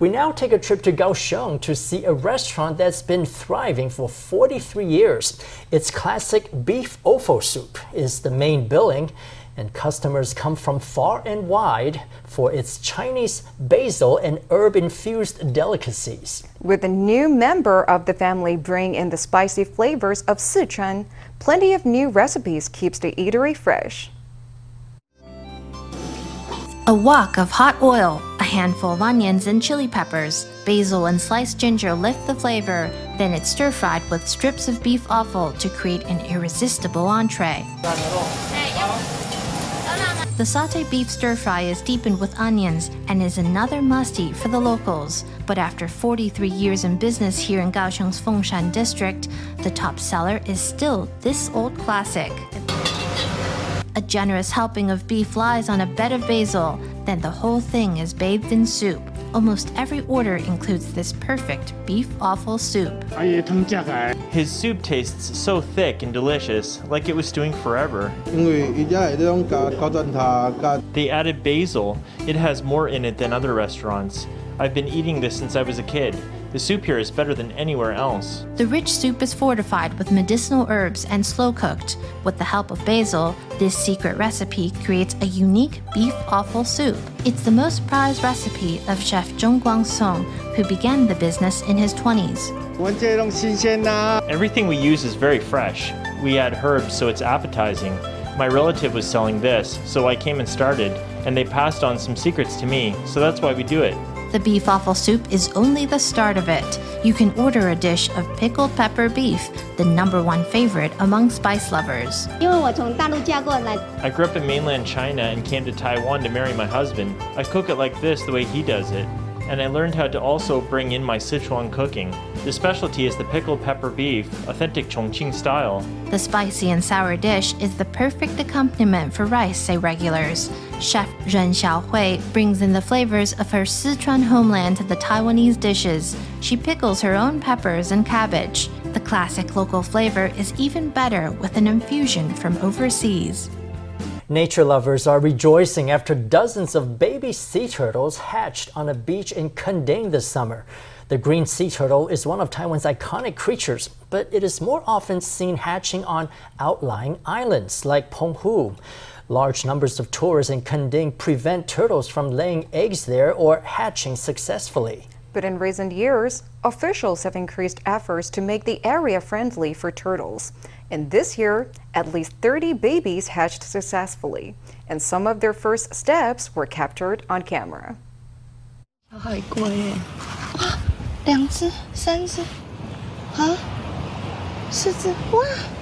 We now take a trip to Kaohsiung to see a restaurant that's been thriving for 43 years. Its classic beef offal soup is the main billing, and customers come from far and wide for its Chinese basil and herb infused delicacies. With a new member of the family bring in the spicy flavors of Sichuan, plenty of new recipes keeps the eatery fresh. A wok of hot oil, a handful of onions and chili peppers, basil and sliced ginger lift the flavor, then it's stir fried with strips of beef offal to create an irresistible entree. The sauté beef stir fry is deepened with onions and is another must eat for the locals. But after 43 years in business here in Kaohsiung's Fengshan district, the top seller is still this old classic. A generous helping of beef lies on a bed of basil, then the whole thing is bathed in soup. Almost every order includes this perfect beef offal soup. His soup tastes so thick and delicious, like it was stewing forever. They added basil. It has more in it than other restaurants. I've been eating this since I was a kid. The soup here is better than anywhere else. The rich soup is fortified with medicinal herbs and slow cooked. With the help of basil, this secret recipe creates a unique beef offal soup. It's the most prized recipe of chef Zhong Guang Song, who began the business in his 20s. Everything we use is very fresh. We add herbs so it's appetizing. My relative was selling this, so I came and started, and they passed on some secrets to me, so that's why we do it. The beef offal soup is only the start of it. You can order a dish of pickled pepper beef, the number one favorite among spice lovers. I grew up in mainland China and came to Taiwan to marry my husband. I cook it like this the way he does it and I learned how to also bring in my Sichuan cooking. The specialty is the pickled pepper beef, authentic Chongqing style. The spicy and sour dish is the perfect accompaniment for rice, say regulars. Chef Ren Xiaohui brings in the flavors of her Sichuan homeland to the Taiwanese dishes. She pickles her own peppers and cabbage. The classic local flavor is even better with an infusion from overseas. Nature lovers are rejoicing after dozens of baby sea turtles hatched on a beach in Kending this summer. The green sea turtle is one of Taiwan's iconic creatures, but it is more often seen hatching on outlying islands like Penghu. Large numbers of tourists in Kending prevent turtles from laying eggs there or hatching successfully. But in recent years, officials have increased efforts to make the area friendly for turtles. And this year, at least 30 babies hatched successfully, and some of their first steps were captured on camera.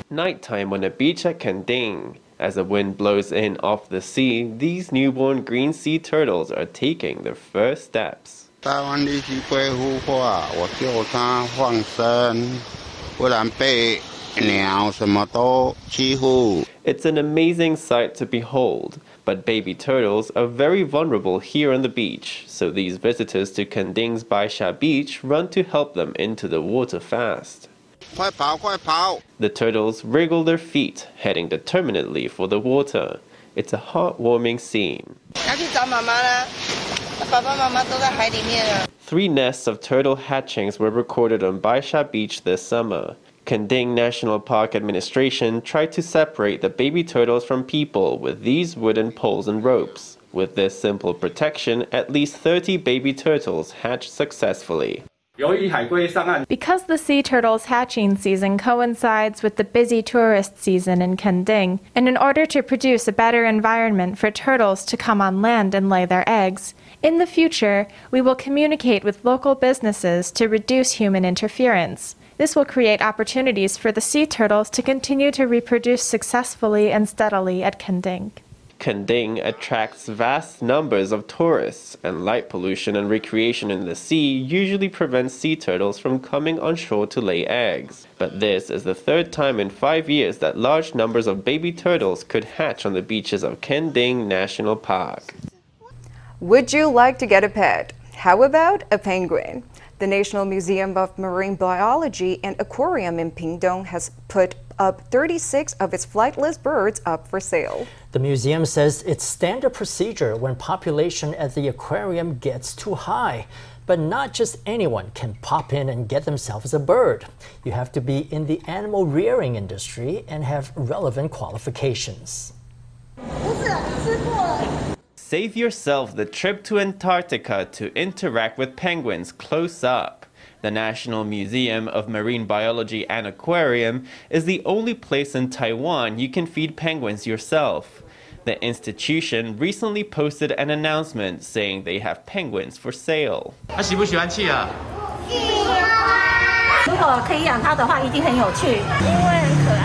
Nighttime on a beach at Kending. As the wind blows in off the sea, these newborn green sea turtles are taking their first steps. It's an amazing sight to behold, but baby turtles are very vulnerable here on the beach, so these visitors to Kending's Baisha Beach run to help them into the water fast. The turtles wriggle their feet, heading determinedly for the water. It's a heartwarming scene. Three nests of turtle hatchings were recorded on Baisha Beach this summer. Kending National Park Administration tried to separate the baby turtles from people with these wooden poles and ropes. With this simple protection, at least 30 baby turtles hatched successfully. Because the sea turtle's hatching season coincides with the busy tourist season in Kending, and in order to produce a better environment for turtles to come on land and lay their eggs, in the future we will communicate with local businesses to reduce human interference. This will create opportunities for the sea turtles to continue to reproduce successfully and steadily at Kending. Kending attracts vast numbers of tourists, and light pollution and recreation in the sea usually prevents sea turtles from coming on shore to lay eggs. But this is the third time in five years that large numbers of baby turtles could hatch on the beaches of Kending National Park. Would you like to get a pet? How about a penguin? The National Museum of Marine Biology and Aquarium in Pingdong has put up 36 of its flightless birds up for sale. The museum says it's standard procedure when population at the aquarium gets too high. But not just anyone can pop in and get themselves a bird. You have to be in the animal rearing industry and have relevant qualifications. Save yourself the trip to Antarctica to interact with penguins close up. The National Museum of Marine Biology and Aquarium is the only place in Taiwan you can feed penguins yourself. The institution recently posted an announcement saying they have penguins for sale. 他喜不喜欢气啊？如果可以养它的话，一定很有趣，因为很可爱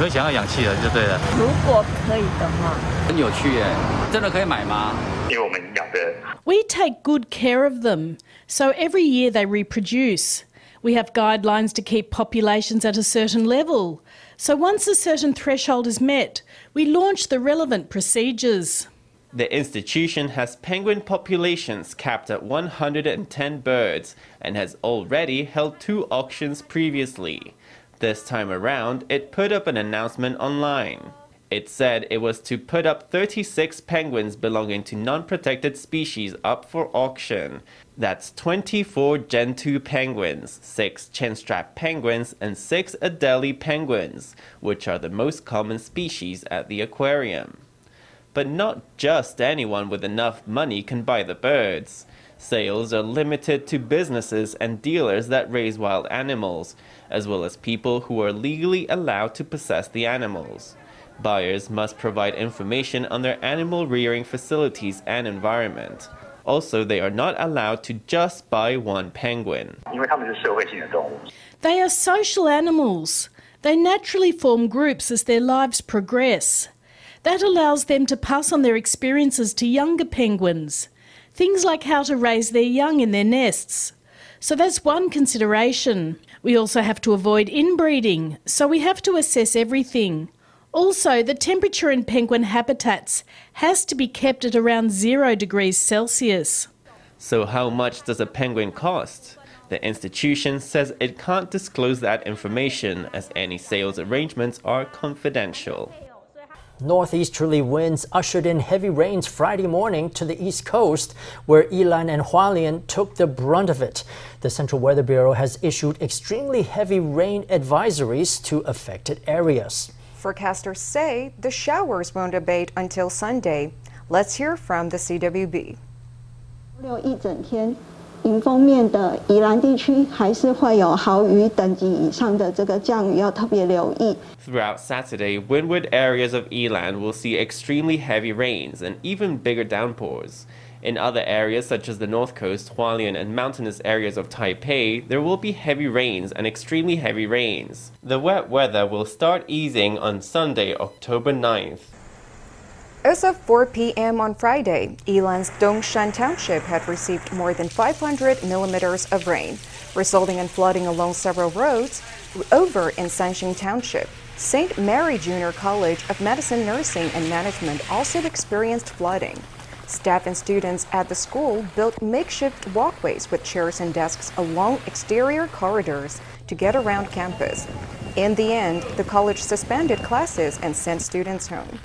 呀、所以想要养气了就对了。如果可以的话，很有趣耶，真的可以买吗？因为我们养的 We take good care of them, so every year they reproduce. We have guidelines to keep populations at a certain level. So once a certain threshold is met, we launch the relevant procedures. The institution has penguin populations capped at 110 birds and has already held two auctions previously. This time around, it put up an announcement online. It said it was to put up 36 penguins belonging to non protected species up for auction. That's 24 Gentoo penguins, 6 chinstrap penguins, and 6 Adelie penguins, which are the most common species at the aquarium. But not just anyone with enough money can buy the birds. Sales are limited to businesses and dealers that raise wild animals, as well as people who are legally allowed to possess the animals. Buyers must provide information on their animal rearing facilities and environment. Also, they are not allowed to just buy one penguin. They are social animals. They naturally form groups as their lives progress. That allows them to pass on their experiences to younger penguins. Things like how to raise their young in their nests. So that's one consideration. We also have to avoid inbreeding, so we have to assess everything. Also, the temperature in penguin habitats has to be kept at around zero degrees Celsius. So, how much does a penguin cost? The institution says it can't disclose that information as any sales arrangements are confidential. Northeasterly winds ushered in heavy rains Friday morning to the east coast, where Yilan and Hualien took the brunt of it. The Central Weather Bureau has issued extremely heavy rain advisories to affected areas. Forecasters say the showers won't abate until Sunday. Let's hear from the CWB. 迎风面的宜兰地区还是会有豪雨等级以上的这个降雨，要特别留意。Throughout Saturday, windward areas of Yilan will see extremely heavy rains and even bigger downpours. In other areas such as the north coast, Hualien, and mountainous areas of Taipei, there will be heavy rains and extremely heavy rains. The wet weather will start easing on Sunday, October 9th. As of 4 p.m. on Friday, Yilan's Dongshan Township had received more than 500 millimeters of rain, resulting in flooding along several roads over in Sanxing Township. St. Mary Junior College of Medicine, Nursing, and Management also experienced flooding. Staff and students at the school built makeshift walkways with chairs and desks along exterior corridors to get around campus. In the end, the college suspended classes and sent students home.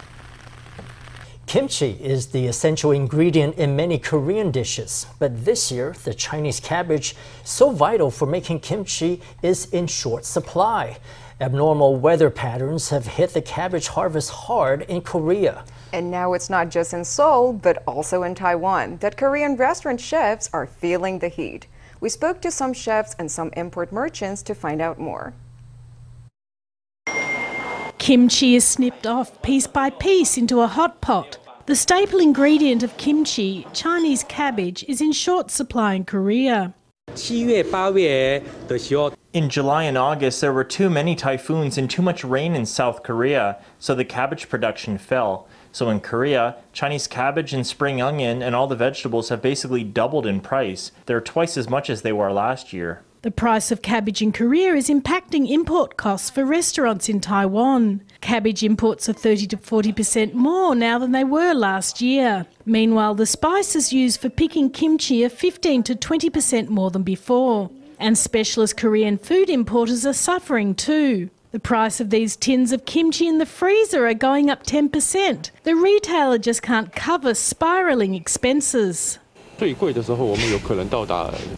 Kimchi is the essential ingredient in many Korean dishes, but this year the Chinese cabbage, so vital for making kimchi, is in short supply. Abnormal weather patterns have hit the cabbage harvest hard in Korea. And now it's not just in Seoul, but also in Taiwan that Korean restaurant chefs are feeling the heat. We spoke to some chefs and some import merchants to find out more. Kimchi is snipped off piece by piece into a hot pot. The staple ingredient of kimchi, Chinese cabbage, is in short supply in Korea. In July and August, there were too many typhoons and too much rain in South Korea, so the cabbage production fell. So in Korea, Chinese cabbage and spring onion and all the vegetables have basically doubled in price. They're twice as much as they were last year. The price of cabbage in Korea is impacting import costs for restaurants in Taiwan. Cabbage imports are 30 to 40% more now than they were last year. Meanwhile, the spices used for picking kimchi are 15 to 20% more than before. And specialist Korean food importers are suffering too. The price of these tins of kimchi in the freezer are going up 10%. The retailer just can't cover spiralling expenses.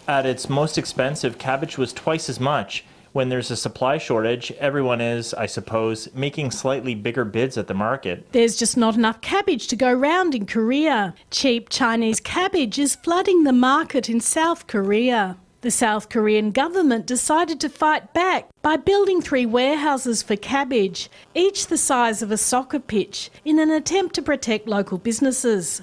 At its most expensive, cabbage was twice as much. When there's a supply shortage, everyone is, I suppose, making slightly bigger bids at the market. There's just not enough cabbage to go round in Korea. Cheap Chinese cabbage is flooding the market in South Korea. The South Korean government decided to fight back by building three warehouses for cabbage, each the size of a soccer pitch, in an attempt to protect local businesses.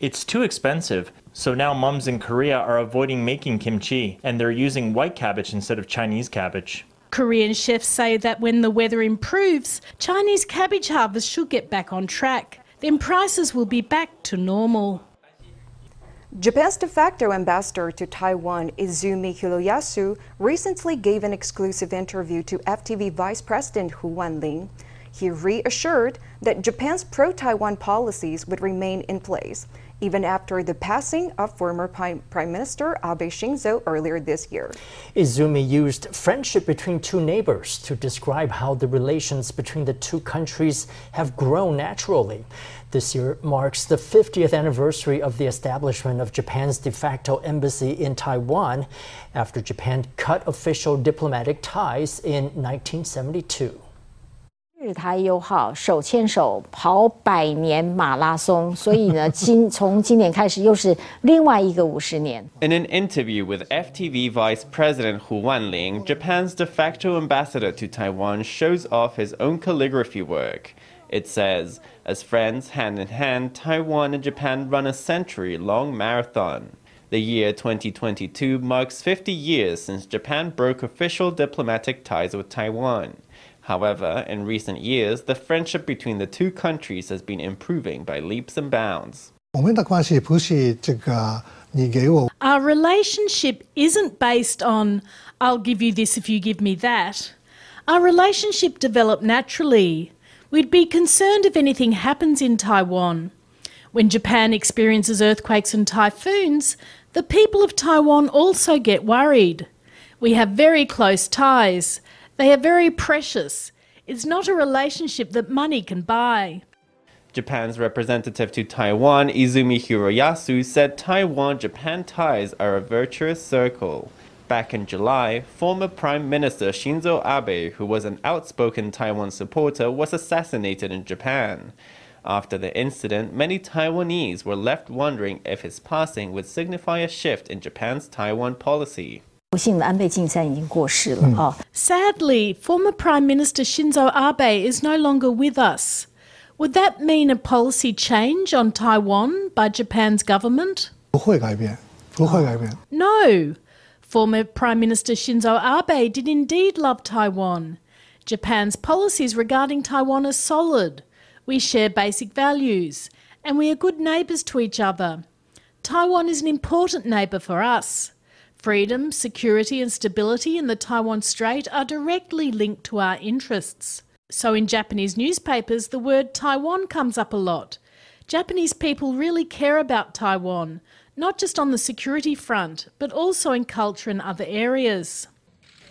It's too expensive. So now mums in Korea are avoiding making kimchi and they're using white cabbage instead of Chinese cabbage. Korean chefs say that when the weather improves, Chinese cabbage harvest should get back on track. Then prices will be back to normal. Japan's de facto ambassador to Taiwan, Izumi Hiroyasu, recently gave an exclusive interview to FTV Vice President Hu Wanling. He reassured that Japan's pro Taiwan policies would remain in place, even after the passing of former Prime Minister Abe Shinzo earlier this year. Izumi used friendship between two neighbors to describe how the relations between the two countries have grown naturally. This year marks the 50th anniversary of the establishment of Japan's de facto embassy in Taiwan after Japan cut official diplomatic ties in 1972. 日台友好，手牵手跑百年马拉松，所以呢，今从今年开始又是另外一个五十年。In an interview with FTV Vice President Hu Wanling, Japan's de facto ambassador to Taiwan shows off his own calligraphy work. It says, as friends hand in hand, Taiwan and Japan run a century long marathon. The year 2022 marks 50 years since Japan broke official diplomatic ties with Taiwan. However, in recent years, the friendship between the two countries has been improving by leaps and bounds. Our relationship isn't based on, I'll give you this if you give me that. Our relationship developed naturally. We'd be concerned if anything happens in Taiwan. When Japan experiences earthquakes and typhoons, the people of Taiwan also get worried. We have very close ties. They are very precious. It's not a relationship that money can buy. Japan's representative to Taiwan, Izumi Hiroyasu, said Taiwan Japan ties are a virtuous circle. Back in July, former Prime Minister Shinzo Abe, who was an outspoken Taiwan supporter, was assassinated in Japan. After the incident, many Taiwanese were left wondering if his passing would signify a shift in Japan's Taiwan policy. Sadly, former Prime Minister Shinzo Abe is no longer with us. Would that mean a policy change on Taiwan by Japan's government? No. Former Prime Minister Shinzo Abe did indeed love Taiwan. Japan's policies regarding Taiwan are solid. We share basic values, and we are good neighbours to each other. Taiwan is an important neighbour for us. Freedom, security, and stability in the Taiwan Strait are directly linked to our interests. So, in Japanese newspapers, the word Taiwan comes up a lot. Japanese people really care about Taiwan, not just on the security front, but also in culture and other areas.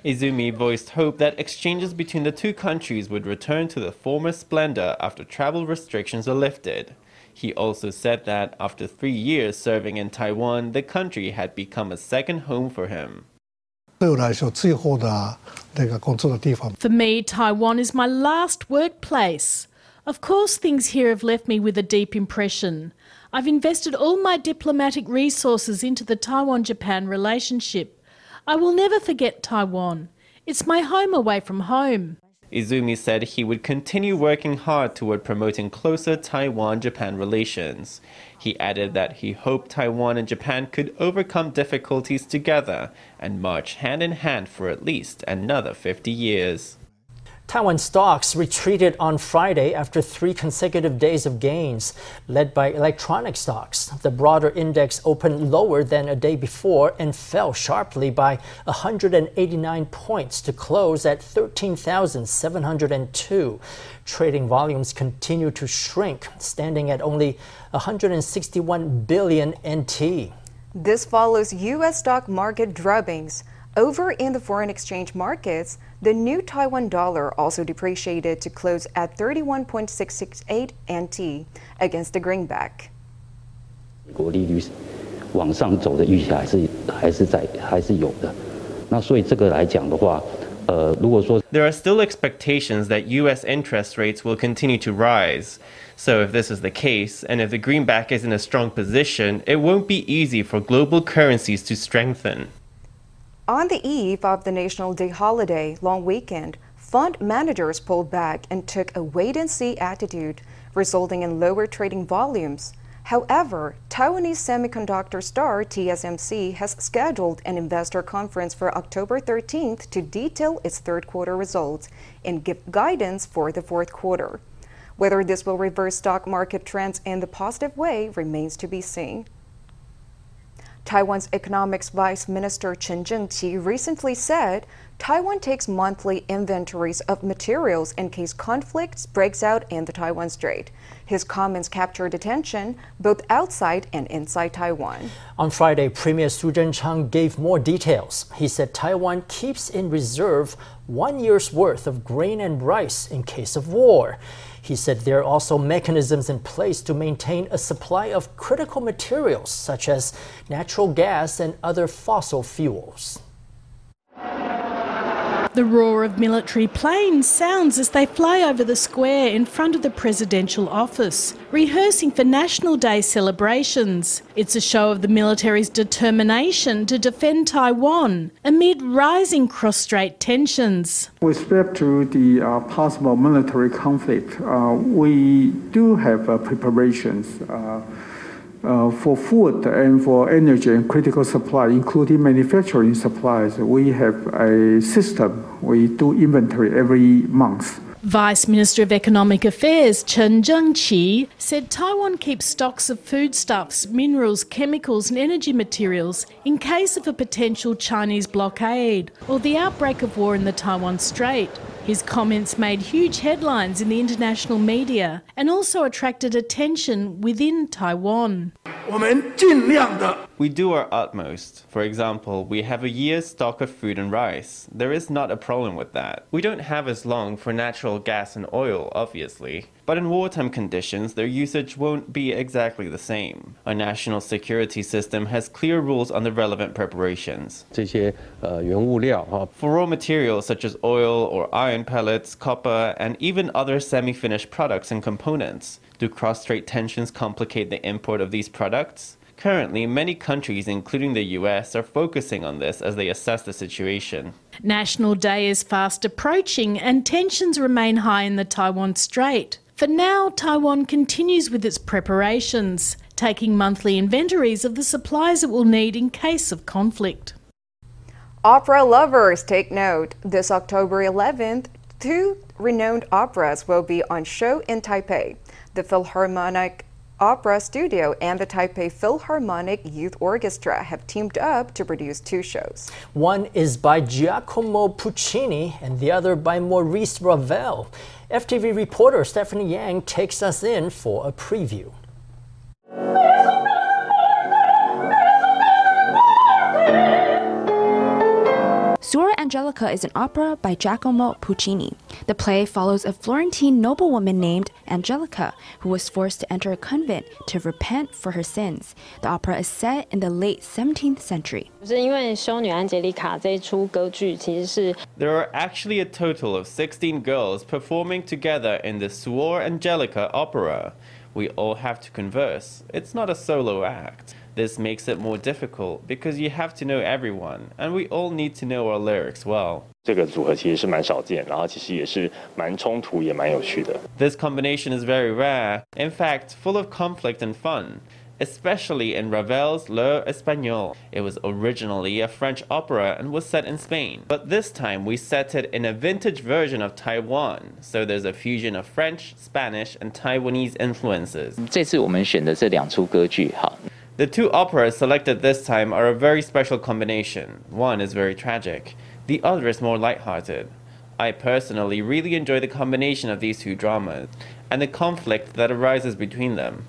Izumi voiced hope that exchanges between the two countries would return to the former splendor after travel restrictions are lifted. He also said that after three years serving in Taiwan, the country had become a second home for him. For me, Taiwan is my last workplace. Of course, things here have left me with a deep impression. I've invested all my diplomatic resources into the Taiwan Japan relationship. I will never forget Taiwan. It's my home away from home. Izumi said he would continue working hard toward promoting closer Taiwan Japan relations. He added that he hoped Taiwan and Japan could overcome difficulties together and march hand in hand for at least another 50 years. Taiwan stocks retreated on Friday after three consecutive days of gains, led by electronic stocks. The broader index opened lower than a day before and fell sharply by 189 points to close at 13,702. Trading volumes continue to shrink, standing at only 161 billion NT. This follows U.S. stock market drubbings. Over in the foreign exchange markets, the new Taiwan dollar also depreciated to close at 31.668 NT against the greenback. 国利率往上走的预期还是还是在还是有的，那所以这个来讲的话，呃，如果说 There are still expectations that U.S. interest rates will continue to rise. So, if this is the case, and if the greenback is in a strong position, it won't be easy for global currencies to strengthen. On the eve of the National Day holiday long weekend, fund managers pulled back and took a wait and see attitude, resulting in lower trading volumes. However, Taiwanese semiconductor star TSMC has scheduled an investor conference for October 13th to detail its third quarter results and give guidance for the fourth quarter. Whether this will reverse stock market trends in the positive way remains to be seen. Taiwan's Economics Vice Minister Chen Zhengqi recently said Taiwan takes monthly inventories of materials in case conflicts breaks out in the Taiwan Strait. His comments captured attention both outside and inside Taiwan. On Friday, Premier Su Tseng-chang gave more details. He said Taiwan keeps in reserve one year's worth of grain and rice in case of war. He said there are also mechanisms in place to maintain a supply of critical materials such as natural gas and other fossil fuels. The roar of military planes sounds as they fly over the square in front of the presidential office, rehearsing for National Day celebrations. It's a show of the military's determination to defend Taiwan amid rising cross strait tensions. With respect to the uh, possible military conflict, uh, we do have uh, preparations. Uh, for food and for energy and critical supply, including manufacturing supplies, we have a system. We do inventory every month. Vice Minister of Economic Affairs Chen Zhengqi said Taiwan keeps stocks of foodstuffs, minerals, chemicals, and energy materials in case of a potential Chinese blockade or the outbreak of war in the Taiwan Strait. His comments made huge headlines in the international media and also attracted attention within Taiwan. We do our utmost. For example, we have a year's stock of food and rice. There is not a problem with that. We don't have as long for natural gas and oil, obviously. But in wartime conditions, their usage won't be exactly the same. Our national security system has clear rules on the relevant preparations. 这些呃原物料哈， For raw materials such as oil or iron pellets, copper, and even other semi finished products and components, do cross strait tensions complicate the import of these products? Currently, many countries, including the US, are focusing on this as they assess the situation. National Day is fast approaching and tensions remain high in the Taiwan Strait. For now, Taiwan continues with its preparations, taking monthly inventories of the supplies it will need in case of conflict. Opera lovers, take note. This October 11th, two renowned operas will be on show in Taipei. The Philharmonic Opera Studio and the Taipei Philharmonic Youth Orchestra have teamed up to produce two shows. One is by Giacomo Puccini and the other by Maurice Ravel. FTV reporter Stephanie Yang takes us in for a preview. Suor Angelica is an opera by Giacomo Puccini. The play follows a Florentine noblewoman named Angelica who was forced to enter a convent to repent for her sins. The opera is set in the late 17th century. There are actually a total of 16 girls performing together in the Suor Angelica opera. We all have to converse. It's not a solo act. This makes it more difficult because you have to know everyone, and we all need to know our lyrics well. This combination is very rare, in fact, full of conflict and fun especially in Ravel's L'Heure Espagnole. It was originally a French opera and was set in Spain, but this time we set it in a vintage version of Taiwan, so there's a fusion of French, Spanish, and Taiwanese influences. 这次我们选的这两出歌剧，好。The two operas selected this time are a very special combination. One is very tragic, the other is more lighthearted. I personally really enjoy the combination of these two dramas and the conflict that arises between them.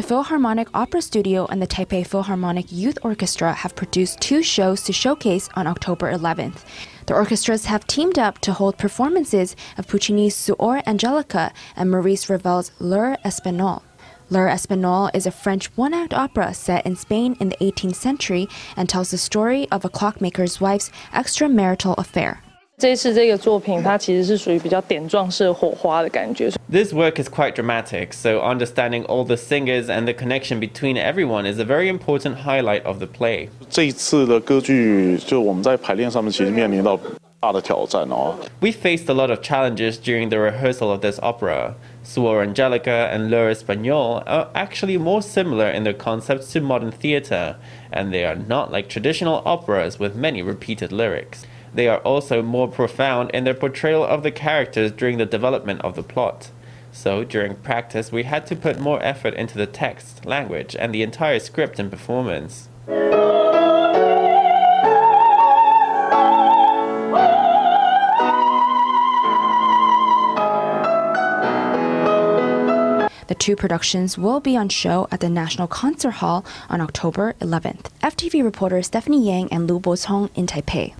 The Philharmonic Opera Studio and the Taipei Philharmonic Youth Orchestra have produced two shows to showcase on October 11th. The orchestras have teamed up to hold performances of Puccini's Suor Angelica and Maurice Ravel's L'Heure Espagnole. L'Heure Espagnole is a French one act opera set in Spain in the 18th century and tells the story of a clockmaker's wife's extramarital affair. This work is quite dramatic, so understanding all the singers and the connection between everyone is a very important highlight of the play. We faced a lot of challenges during the rehearsal of this opera. Suor Angelica and L'Heure Espagnole are actually more similar in their concepts to modern theatre, and they are not like traditional operas with many repeated lyrics. They are also more profound in their portrayal of the characters during the development of the plot. So, during practice, we had to put more effort into the text, language, and the entire script and performance. The two productions will be on show at the National Concert Hall on October 11th. FTV reporter Stephanie Yang and Lu Bo in Taipei.